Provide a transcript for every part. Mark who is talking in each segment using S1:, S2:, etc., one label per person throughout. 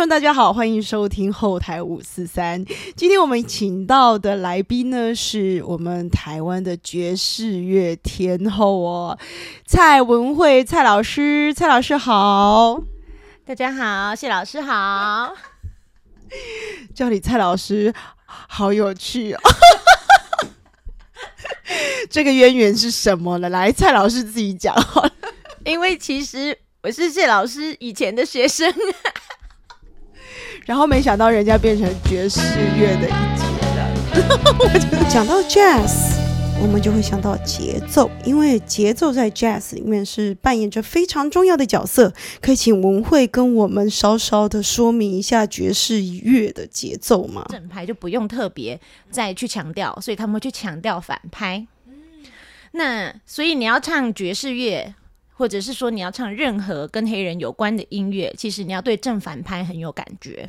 S1: 众大家好，欢迎收听后台五四三。今天我们请到的来宾呢，是我们台湾的爵士乐天后哦，蔡文慧蔡老师。蔡老师好，
S2: 大家好，谢老师好。
S1: 叫你蔡老师，好有趣哦。这个渊源是什么呢？来，蔡老师自己讲好了。
S2: 因为其实我是谢老师以前的学生。
S1: 然后没想到人家变成爵士乐的一节了。讲到 jazz，我们就会想到节奏，因为节奏在 jazz 里面是扮演着非常重要的角色。可以请文慧跟我们稍稍的说明一下爵士乐的节奏吗？
S2: 正拍就不用特别再去强调，所以他们会去强调反拍。那所以你要唱爵士乐。或者是说你要唱任何跟黑人有关的音乐，其实你要对正反拍很有感觉。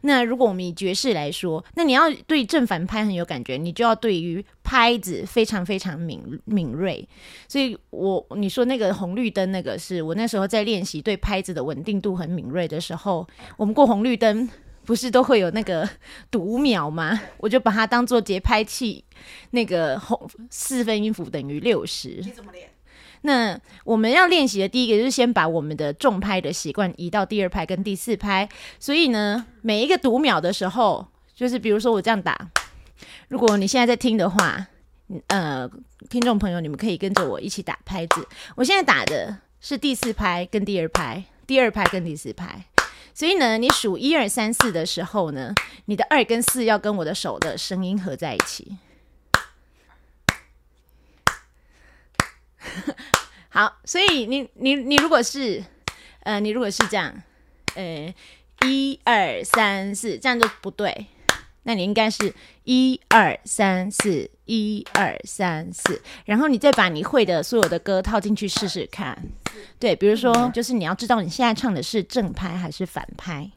S2: 那如果我们以爵士来说，那你要对正反拍很有感觉，你就要对于拍子非常非常敏敏锐。所以我你说那个红绿灯那个是我那时候在练习对拍子的稳定度很敏锐的时候，我们过红绿灯不是都会有那个 读秒吗？我就把它当做节拍器，那个红四分音符等于六十。
S1: 你怎么练？
S2: 那我们要练习的第一个就是先把我们的重拍的习惯移到第二拍跟第四拍。所以呢，每一个读秒的时候，就是比如说我这样打，如果你现在在听的话，呃，听众朋友，你们可以跟着我一起打拍子。我现在打的是第四拍跟第二拍，第二拍跟第四拍。所以呢，你数一二三四的时候呢，你的二跟四要跟我的手的声音合在一起。好，所以你你你如果是，呃，你如果是这样，呃，一二三四，这样就不对。那你应该是一二三四，一二三四，然后你再把你会的所有的歌套进去试试看。对，比如说，就是你要知道你现在唱的是正拍还是反拍，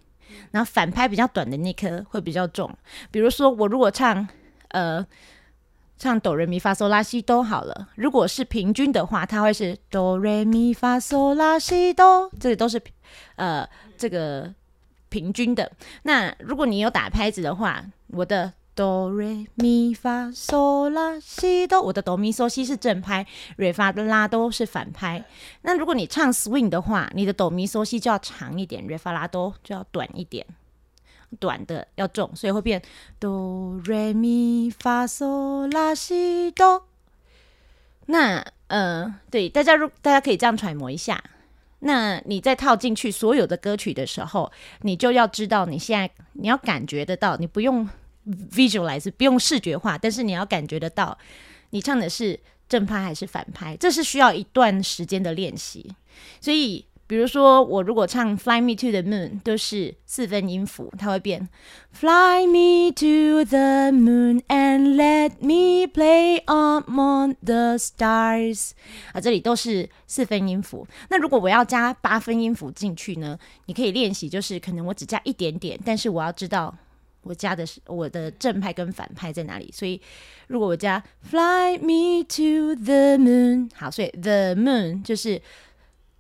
S2: 然后反拍比较短的那颗会比较重。比如说，我如果唱，呃。唱哆来咪发嗦拉西哆好了。如果是平均的话，它会是哆来咪发嗦拉西哆，这里都是呃这个平均的。那如果你有打拍子的话，我的哆来咪发嗦拉西哆，我的哆咪嗦西是正拍，瑞发的拉哆是反拍。那如果你唱 swing 的话，你的哆咪嗦西就要长一点，瑞发拉哆就要短一点。短的要重，所以会变哆来咪发嗦拉西哆。那呃，对大家，如大家可以这样揣摩一下。那你在套进去所有的歌曲的时候，你就要知道你现在你要感觉得到，你不用 visualize，不用视觉化，但是你要感觉得到，你唱的是正拍还是反拍，这是需要一段时间的练习，所以。比如说，我如果唱《Fly Me to the Moon》都是四分音符，它会变 Fly me to the moon and let me play among the stars 啊，这里都是四分音符。那如果我要加八分音符进去呢？你可以练习，就是可能我只加一点点，但是我要知道我加的是我的正派跟反派在哪里。所以如果我加 Fly me to the moon，好，所以 the moon 就是。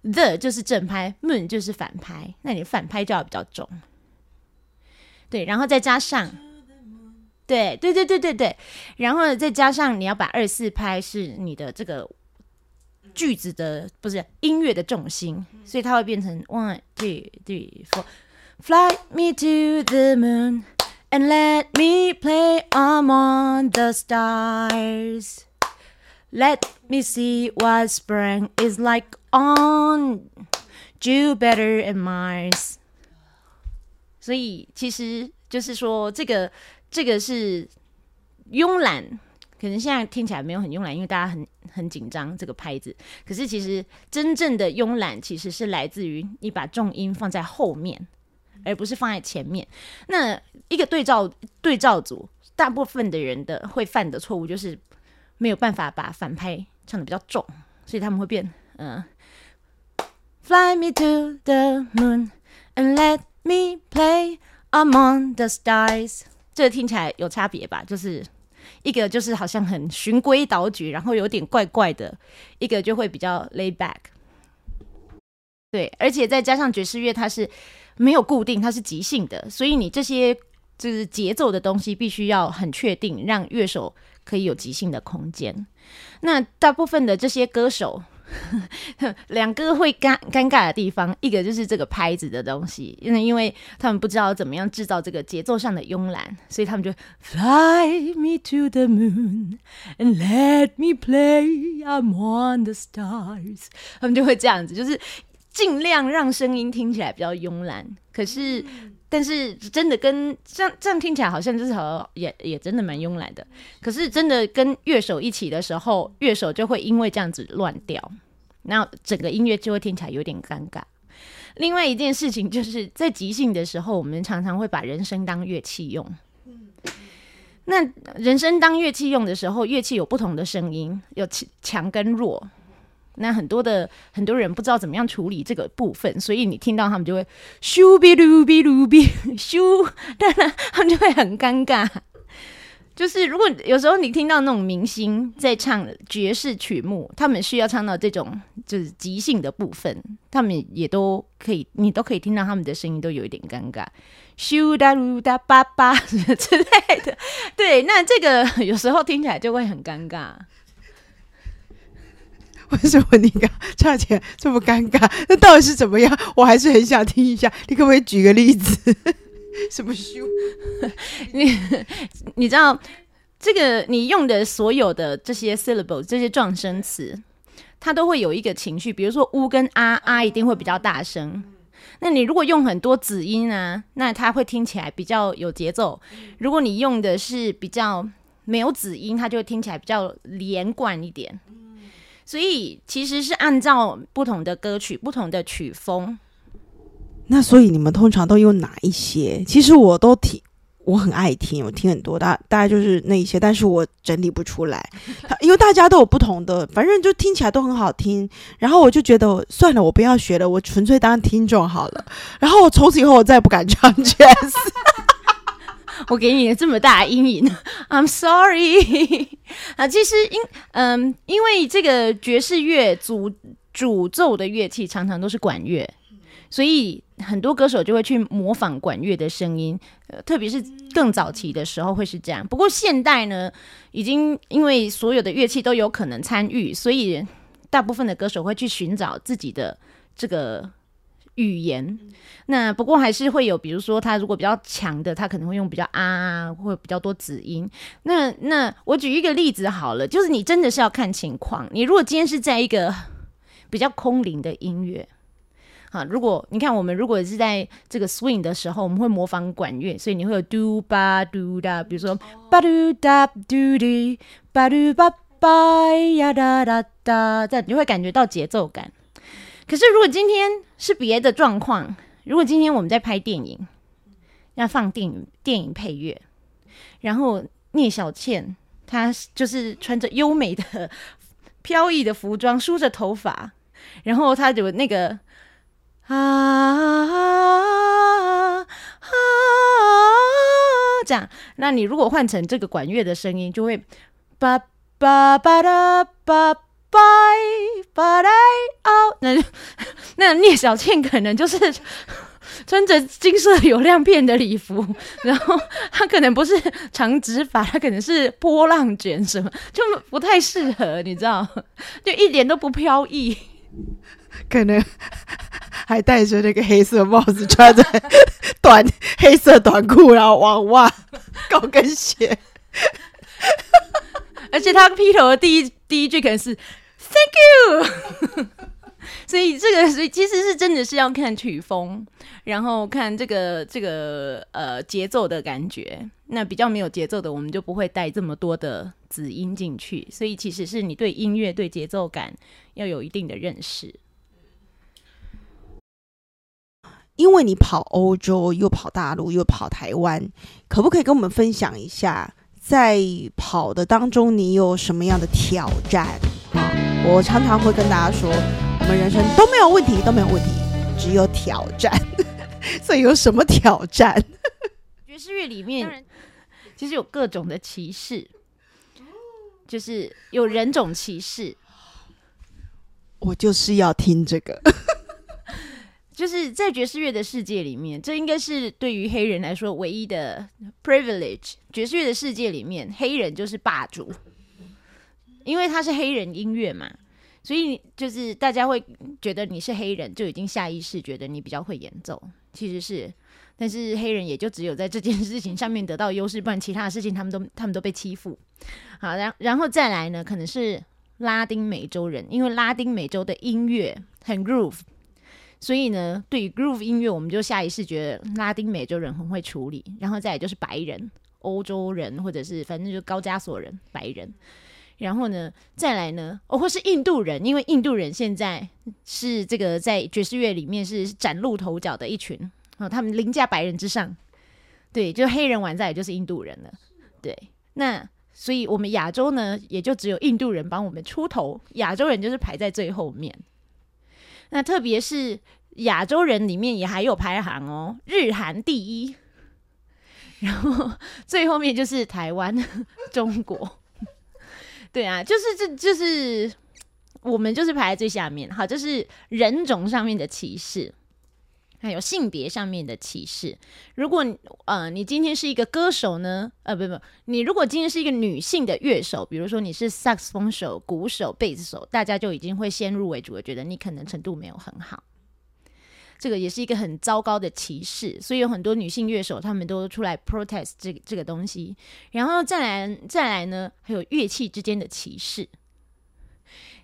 S2: The 就是正拍，Moon 就是反拍，那你反拍就要比较重，对，然后再加上，对对对对对对，然后再加上你要把二四拍是你的这个句子的不是音乐的重心，所以它会变成 One two three four，Fly me to the moon and let me play among the stars。Let me see what spring is like on Jupiter and Mars。所以其实就是说，这个这个是慵懒，可能现在听起来没有很慵懒，因为大家很很紧张这个拍子。可是其实真正的慵懒，其实是来自于你把重音放在后面，而不是放在前面。那一个对照对照组，大部分的人的会犯的错误就是。没有办法把反拍唱的比较重，所以他们会变嗯，Fly me to the moon and let me play among the stars。这个听起来有差别吧？就是一个就是好像很循规蹈矩，然后有点怪怪的；一个就会比较 lay back。对，而且再加上爵士乐，它是没有固定，它是即兴的，所以你这些就是节奏的东西必须要很确定，让乐手可以有即兴的空间。那大部分的这些歌手。两个会尴尴尬的地方，一个就是这个拍子的东西，因为因为他们不知道怎么样制造这个节奏上的慵懒，所以他们就 Fly me to the moon and let me play among the stars，他们就会这样子，就是尽量让声音听起来比较慵懒。可是，但是真的跟这样这样听起来好像就是好也也真的蛮慵懒的。可是真的跟乐手一起的时候，乐手就会因为这样子乱掉，那整个音乐就会听起来有点尴尬。另外一件事情就是在即兴的时候，我们常常会把人声当乐器用。那人声当乐器用的时候，乐器有不同的声音，有强跟弱。那很多的很多人不知道怎么样处理这个部分，所以你听到他们就会咻比噜比噜比 咻，当然他们就会很尴尬。就是如果有时候你听到那种明星在唱爵士曲目，他们需要唱到这种就是即兴的部分，他们也都可以，你都可以听到他们的声音都有一点尴尬，咻哒噜哒叭叭 之类的。对，那这个 有时候听起来就会很尴尬。
S1: 为什么你刚唱起来这么尴尬？那到底是怎么样？我还是很想听一下。你可不可以举个例子？什么修？
S2: 你你知道这个？你用的所有的这些 syllable 这些状声词，它都会有一个情绪。比如说乌跟啊啊，一定会比较大声。那你如果用很多子音啊，那它会听起来比较有节奏。如果你用的是比较没有子音，它就会听起来比较连贯一点。所以其实是按照不同的歌曲、不同的曲风。
S1: 那所以你们通常都用哪一些？其实我都听，我很爱听，我听很多，大大概就是那一些，但是我整理不出来，因为大家都有不同的，反正就听起来都很好听。然后我就觉得算了，我不要学了，我纯粹当听众好了。然后我从此以后我再也不敢唱 jazz。
S2: 我给你这么大阴影，I'm sorry 啊。其实因嗯，因为这个爵士乐主主奏的乐器常常都是管乐，所以很多歌手就会去模仿管乐的声音。呃，特别是更早期的时候会是这样。不过现代呢，已经因为所有的乐器都有可能参与，所以大部分的歌手会去寻找自己的这个。语言，那不过还是会有，比如说他如果比较强的，他可能会用比较啊，或比较多子音。那那我举一个例子好了，就是你真的是要看情况。你如果今天是在一个比较空灵的音乐，啊，如果你看我们如果是在这个 swing 的时候，我们会模仿管乐，所以你会有 do ba do da，比如说 ba do da do di ba do ba ba ya da da da，这样你会感觉到节奏感。可是，如果今天是别的状况，如果今天我们在拍电影，要放电影电影配乐，然后聂小倩她就是穿着优美的飘逸的服装，梳着头发，然后她就那个啊啊啊,啊这样，那你如果换成这个管乐的声音，就会叭叭叭哒叭。Bye, but I out。那那聂小倩可能就是穿着金色有亮片的礼服，然后她可能不是长直发，她可能是波浪卷，什么就不太适合，你知道？就一点都不飘逸，
S1: 可能还戴着那个黑色帽子，穿着短黑色短裤，然后网袜、高跟鞋。
S2: 而且他披头的第一第一句可能是 “Thank you”，所以这个所以其实是真的是要看曲风，然后看这个这个呃节奏的感觉。那比较没有节奏的，我们就不会带这么多的子音进去。所以其实是你对音乐对节奏感要有一定的认识。
S1: 因为你跑欧洲，又跑大陆，又跑台湾，可不可以跟我们分享一下？在跑的当中，你有什么样的挑战啊？我常常会跟大家说，我们人生都没有问题，都没有问题，只有挑战。所以有什么挑战？
S2: 爵士乐里面其实有各种的歧视，就是有人种歧视。
S1: 我就是要听这个。
S2: 就是在爵士乐的世界里面，这应该是对于黑人来说唯一的 privilege。爵士乐的世界里面，黑人就是霸主，因为他是黑人音乐嘛，所以就是大家会觉得你是黑人，就已经下意识觉得你比较会演奏。其实是，但是黑人也就只有在这件事情上面得到优势，不然其他的事情他们都他们都被欺负。好，然然后再来呢，可能是拉丁美洲人，因为拉丁美洲的音乐很 groove。所以呢，对于 groove 音乐，我们就下意识觉得拉丁美洲人很会处理，然后再来就是白人、欧洲人，或者是反正就高加索人、白人，然后呢，再来呢，哦，或是印度人，因为印度人现在是这个在爵士乐里面是崭露头角的一群哦，他们凌驾白人之上，对，就黑人完再也就是印度人了，对，那所以我们亚洲呢，也就只有印度人帮我们出头，亚洲人就是排在最后面。那特别是亚洲人里面也还有排行哦，日韩第一，然后 最后面就是台湾、中国，对啊，就是这就是我们就是排在最下面。好，就是人种上面的歧视。还有性别上面的歧视。如果呃你今天是一个歌手呢，呃不不，你如果今天是一个女性的乐手，比如说你是萨克斯风手、鼓手、贝斯手，大家就已经会先入为主的觉得你可能程度没有很好。这个也是一个很糟糕的歧视，所以有很多女性乐手他们都出来 protest 这个这个东西。然后再来再来呢，还有乐器之间的歧视。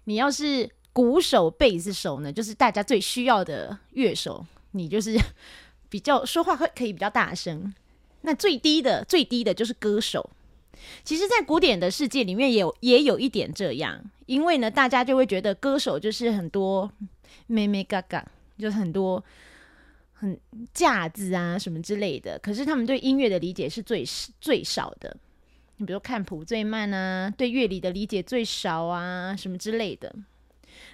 S2: 你要是鼓手、贝斯手呢，就是大家最需要的乐手。你就是 比较说话会可以比较大声，那最低的最低的就是歌手。其实，在古典的世界里面，也有也有一点这样，因为呢，大家就会觉得歌手就是很多妹妹嘎嘎，就是很多很架子啊什么之类的。可是他们对音乐的理解是最最少的。你比如看谱最慢啊，对乐理的理解最少啊，什么之类的。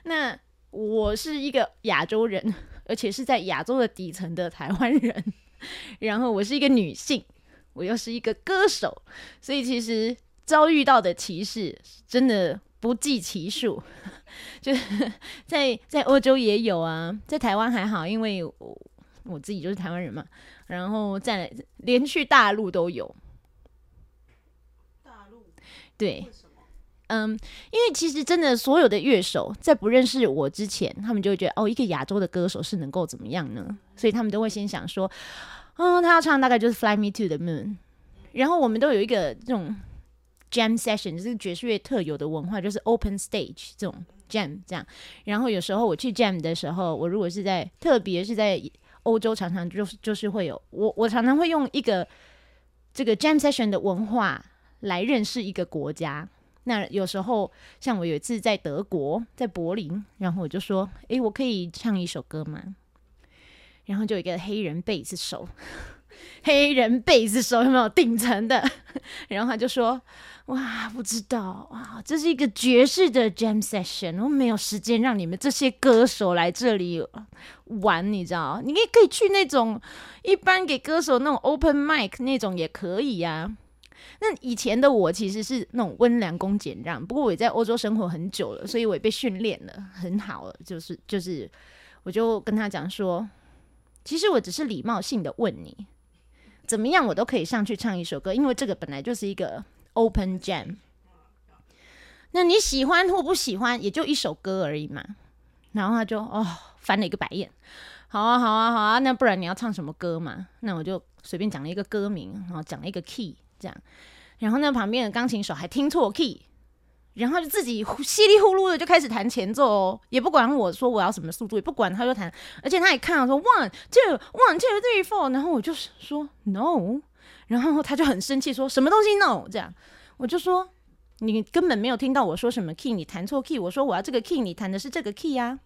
S2: 那我是一个亚洲人。而且是在亚洲的底层的台湾人，然后我是一个女性，我又是一个歌手，所以其实遭遇到的歧视真的不计其数。就是在在欧洲也有啊，在台湾还好，因为我我自己就是台湾人嘛，然后在连去大陆都有。
S1: 大陆
S2: 对。嗯，因为其实真的所有的乐手在不认识我之前，他们就会觉得哦，一个亚洲的歌手是能够怎么样呢？所以他们都会先想说，哦，他要唱大概就是《Fly Me to the Moon》。然后我们都有一个这种 jam session，就是爵士乐特有的文化，就是 open stage 这种 jam 这样。然后有时候我去 jam 的时候，我如果是在特别是在欧洲，常常就是就是会有我我常常会用一个这个 jam session 的文化来认识一个国家。那有时候，像我有一次在德国，在柏林，然后我就说：“诶，我可以唱一首歌吗？”然后就有一个黑人贝斯手，黑人贝斯手有没有顶层的？然后他就说：“哇，不知道哇，这是一个爵士的 jam session，我没有时间让你们这些歌手来这里玩，你知道？你也可以去那种一般给歌手那种 open mic 那种也可以呀。”那以前的我其实是那种温良恭俭让，不过我也在欧洲生活很久了，所以我也被训练了很好了。就是就是，我就跟他讲说，其实我只是礼貌性的问你，怎么样，我都可以上去唱一首歌，因为这个本来就是一个 open jam。那你喜欢或不喜欢，也就一首歌而已嘛。然后他就哦翻了一个白眼，好啊好啊好啊，那不然你要唱什么歌嘛？那我就随便讲了一个歌名，然后讲了一个 key。这样，然后那旁边的钢琴手还听错 key，然后就自己稀里呼噜的就开始弹前奏哦，也不管我说我要什么速度，也不管他就弹，而且他也看了说 one two one two three four，然后我就说 no，然后他就很生气说什么东西 no，这样。我就说你根本没有听到我说什么 key，你弹错 key，我说我要这个 key，你弹的是这个 key 啊。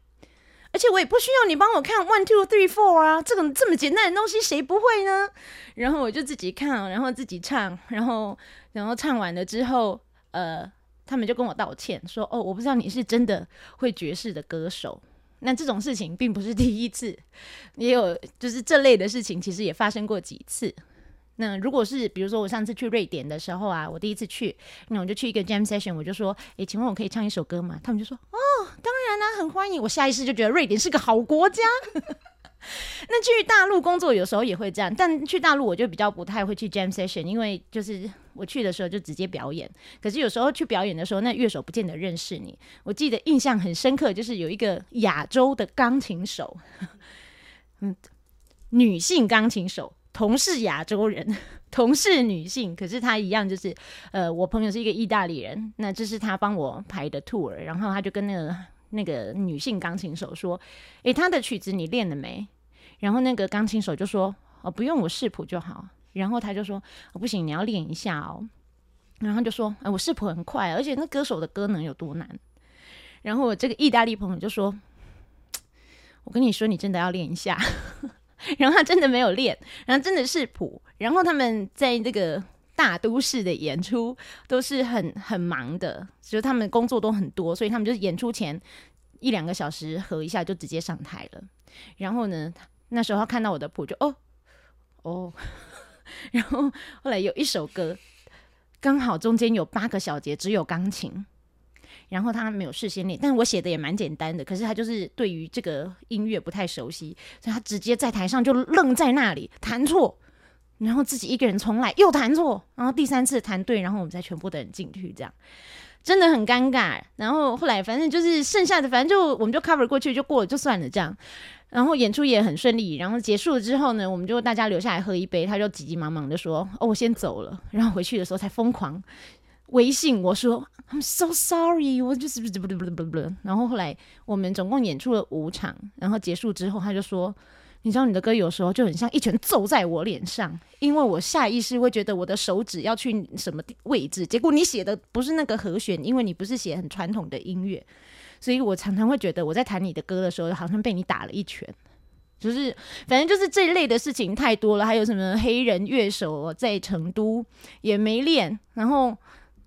S2: 而且我也不需要你帮我看 one two three four 啊，这种这么简单的东西谁不会呢？然后我就自己看，然后自己唱，然后然后唱完了之后，呃，他们就跟我道歉说：“哦，我不知道你是真的会爵士的歌手。”那这种事情并不是第一次，也有就是这类的事情，其实也发生过几次。那如果是比如说我上次去瑞典的时候啊，我第一次去，那我就去一个 jam session，我就说，诶，请问我可以唱一首歌吗？他们就说，哦，当然啦，很欢迎。我下意识就觉得瑞典是个好国家，那去大陆工作有时候也会这样，但去大陆我就比较不太会去 jam session，因为就是我去的时候就直接表演。可是有时候去表演的时候，那乐手不见得认识你。我记得印象很深刻，就是有一个亚洲的钢琴手，嗯，女性钢琴手，同是亚洲人，同是女性，可是她一样就是呃，我朋友是一个意大利人，那这是他帮我排的 tour，然后他就跟那个那个女性钢琴手说：“诶，他的曲子你练了没？”然后那个钢琴手就说：“哦，不用，我视谱就好。”然后他就说：“哦，不行，你要练一下哦。”然后就说：“哎，我视谱很快，而且那歌手的歌能有多难？”然后我这个意大利朋友就说：“我跟你说，你真的要练一下。” 然后他真的没有练，然后真的是谱。然后他们在这个大都市的演出都是很很忙的，就是他们工作都很多，所以他们就演出前一两个小时合一下就直接上台了。然后呢？那时候他看到我的谱就哦哦，然后后来有一首歌刚好中间有八个小节只有钢琴，然后他没有事先练，但是我写的也蛮简单的，可是他就是对于这个音乐不太熟悉，所以他直接在台上就愣在那里弹错，然后自己一个人重来又弹错，然后第三次弹对，然后我们才全部的人进去，这样真的很尴尬。然后后来反正就是剩下的，反正就我们就 cover 过去就过了就算了这样。然后演出也很顺利，然后结束了之后呢，我们就大家留下来喝一杯，他就急急忙忙的说：“哦，我先走了。”然后回去的时候才疯狂微信我说：“I'm so sorry，我就是不不不不不不。”然后后来我们总共演出了五场，然后结束之后他就说：“你知道你的歌有时候就很像一拳揍在我脸上，因为我下意识会觉得我的手指要去什么位置，结果你写的不是那个和弦，因为你不是写很传统的音乐。”所以我常常会觉得我在弹你的歌的时候，好像被你打了一拳，就是反正就是这一类的事情太多了。还有什么黑人乐手在成都也没练，然后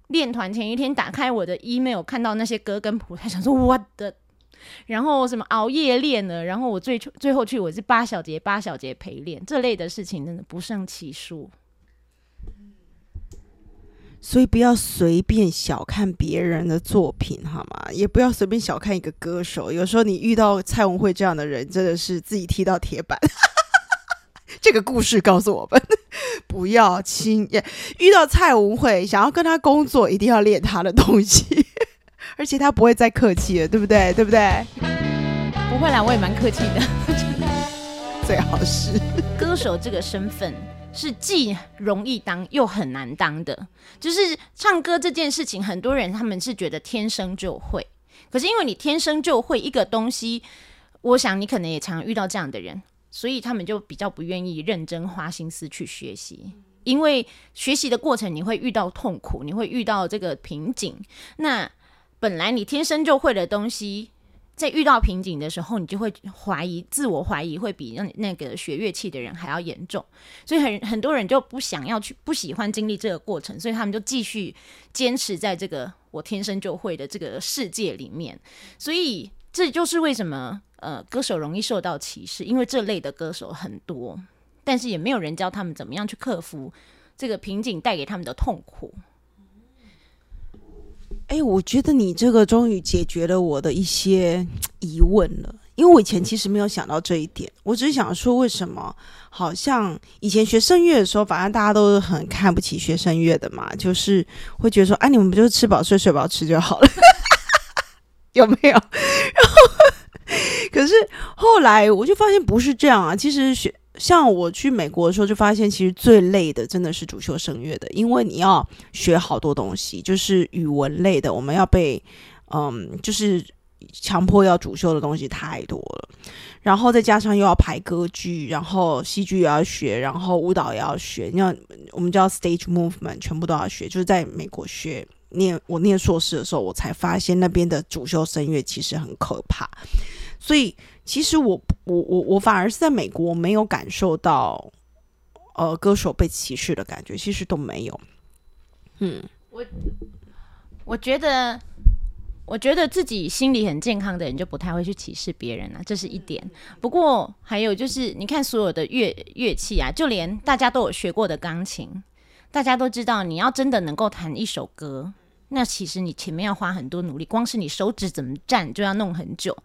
S2: 练团前一天打开我的 email 看到那些歌跟谱，他想说我的，然后什么熬夜练了，然后我最最后去我是八小节八小节陪练，这类的事情真的不胜其数。
S1: 所以不要随便小看别人的作品，好吗？也不要随便小看一个歌手。有时候你遇到蔡文慧这样的人，真的是自己踢到铁板。这个故事告诉我们，不要轻易遇到蔡文慧，想要跟他工作，一定要练他的东西，而且他不会再客气了，对不对？对不对？
S2: 不会啦，我也蛮客气的。
S1: 最好是
S2: 歌手这个身份。是既容易当又很难当的，就是唱歌这件事情，很多人他们是觉得天生就会，可是因为你天生就会一个东西，我想你可能也常遇到这样的人，所以他们就比较不愿意认真花心思去学习，因为学习的过程你会遇到痛苦，你会遇到这个瓶颈，那本来你天生就会的东西。在遇到瓶颈的时候，你就会怀疑，自我怀疑会比那那个学乐器的人还要严重，所以很很多人就不想要去，不喜欢经历这个过程，所以他们就继续坚持在这个我天生就会的这个世界里面，所以这就是为什么呃歌手容易受到歧视，因为这类的歌手很多，但是也没有人教他们怎么样去克服这个瓶颈带给他们的痛苦。
S1: 哎，我觉得你这个终于解决了我的一些疑问了，因为我以前其实没有想到这一点。我只是想说，为什么好像以前学声乐的时候，反正大家都是很看不起学声乐的嘛，就是会觉得说，哎，你们不就吃饱睡，睡饱吃就好了，有没有？可是后来我就发现不是这样啊，其实学。像我去美国的时候，就发现其实最累的真的是主修声乐的，因为你要学好多东西，就是语文类的，我们要背，嗯，就是强迫要主修的东西太多了，然后再加上又要排歌剧，然后戏剧也要学，然后舞蹈也要学，你要我们叫 stage movement，全部都要学。就是在美国学念我念硕士的时候，我才发现那边的主修声乐其实很可怕，所以。其实我我我我反而是在美国没有感受到，呃，歌手被歧视的感觉，其实都没有。
S2: 嗯，我我觉得，我觉得自己心里很健康的人就不太会去歧视别人了，这是一点。不过还有就是，你看所有的乐乐器啊，就连大家都有学过的钢琴，大家都知道，你要真的能够弹一首歌，那其实你前面要花很多努力，光是你手指怎么站就要弄很久。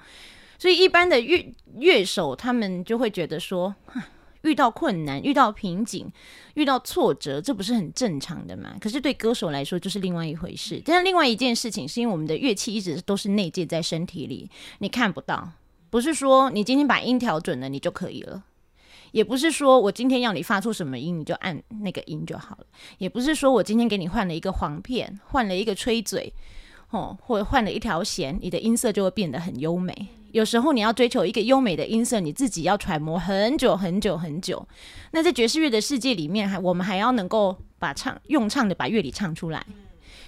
S2: 所以一般的乐乐手他们就会觉得说，遇到困难、遇到瓶颈、遇到挫折，这不是很正常的嘛？可是对歌手来说就是另外一回事。但是另外一件事情是因为我们的乐器一直都是内建在身体里，你看不到，不是说你今天把音调准了你就可以了。也不是说我今天要你发出什么音，你就按那个音就好了。也不是说我今天给你换了一个簧片，换了一个吹嘴，哦，或者换了一条弦，你的音色就会变得很优美。有时候你要追求一个优美的音色，你自己要揣摩很久很久很久。那在爵士乐的世界里面，还我们还要能够把唱用唱的把乐理唱出来。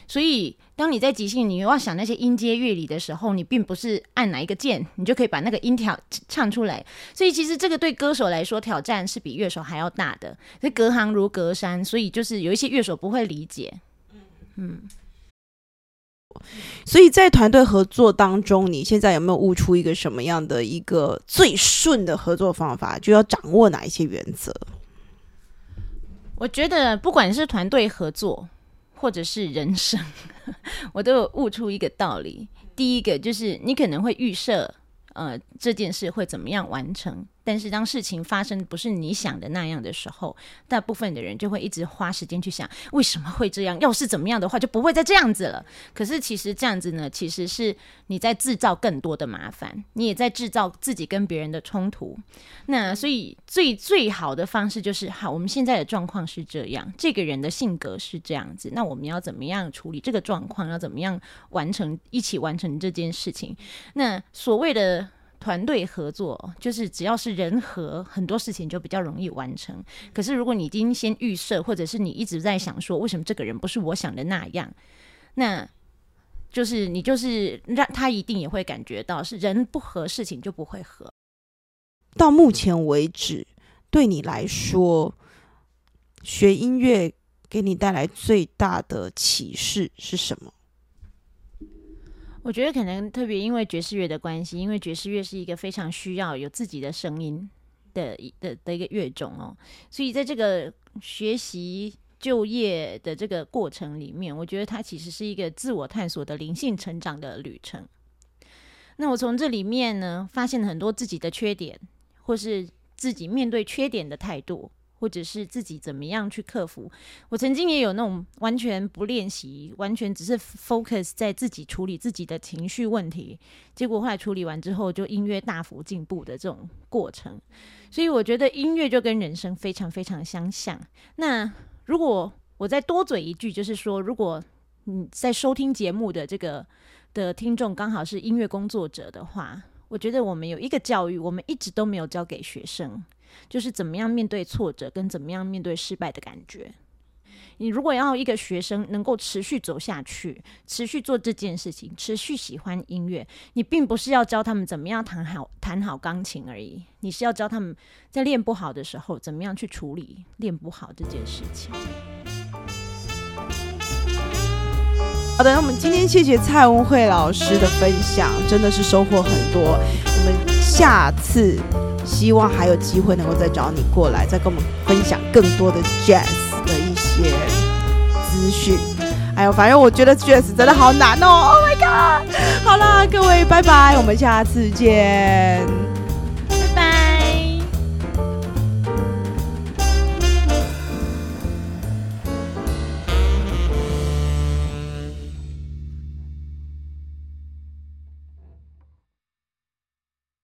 S2: 所以，当你在即兴，你又要想那些音阶乐理的时候，你并不是按哪一个键，你就可以把那个音调唱出来。所以，其实这个对歌手来说挑战是比乐手还要大的。这隔行如隔山，所以就是有一些乐手不会理解。嗯，
S1: 所以在团队合作当中，你现在有没有悟出一个什么样的一个最顺的合作方法？就要掌握哪一些原则？
S2: 我觉得，不管是团队合作。或者是人生，我都有悟出一个道理。第一个就是你可能会预设，呃，这件事会怎么样完成。但是当事情发生不是你想的那样的时候，大部分的人就会一直花时间去想为什么会这样。要是怎么样的话，就不会再这样子了。可是其实这样子呢，其实是你在制造更多的麻烦，你也在制造自己跟别人的冲突。那所以最最好的方式就是，好，我们现在的状况是这样，这个人的性格是这样子，那我们要怎么样处理这个状况？要怎么样完成一起完成这件事情？那所谓的。团队合作就是只要是人和，很多事情就比较容易完成。可是如果你已经先预设，或者是你一直在想说为什么这个人不是我想的那样，那就是你就是让他一定也会感觉到是人不合，事情就不会合。
S1: 到目前为止，对你来说，学音乐给你带来最大的启示是什么？
S2: 我觉得可能特别因为爵士乐的关系，因为爵士乐是一个非常需要有自己的声音的的的一个乐种哦，所以在这个学习就业的这个过程里面，我觉得它其实是一个自我探索的灵性成长的旅程。那我从这里面呢，发现了很多自己的缺点，或是自己面对缺点的态度。或者是自己怎么样去克服？我曾经也有那种完全不练习，完全只是 focus 在自己处理自己的情绪问题，结果后来处理完之后，就音乐大幅进步的这种过程。所以我觉得音乐就跟人生非常非常相像。那如果我再多嘴一句，就是说，如果你在收听节目的这个的听众刚好是音乐工作者的话，我觉得我们有一个教育，我们一直都没有教给学生。就是怎么样面对挫折，跟怎么样面对失败的感觉。你如果要一个学生能够持续走下去，持续做这件事情，持续喜欢音乐，你并不是要教他们怎么样弹好弹好钢琴而已，你是要教他们在练不好的时候，怎么样去处理练不好这件事情。
S1: 好的，那我们今天谢谢蔡文慧老师的分享，真的是收获很多。我们下次。希望还有机会能够再找你过来，再跟我们分享更多的 jazz 的一些资讯。哎呦，反正我觉得 jazz 真的好难哦！Oh my god！好啦，各位，拜拜，我们下次见。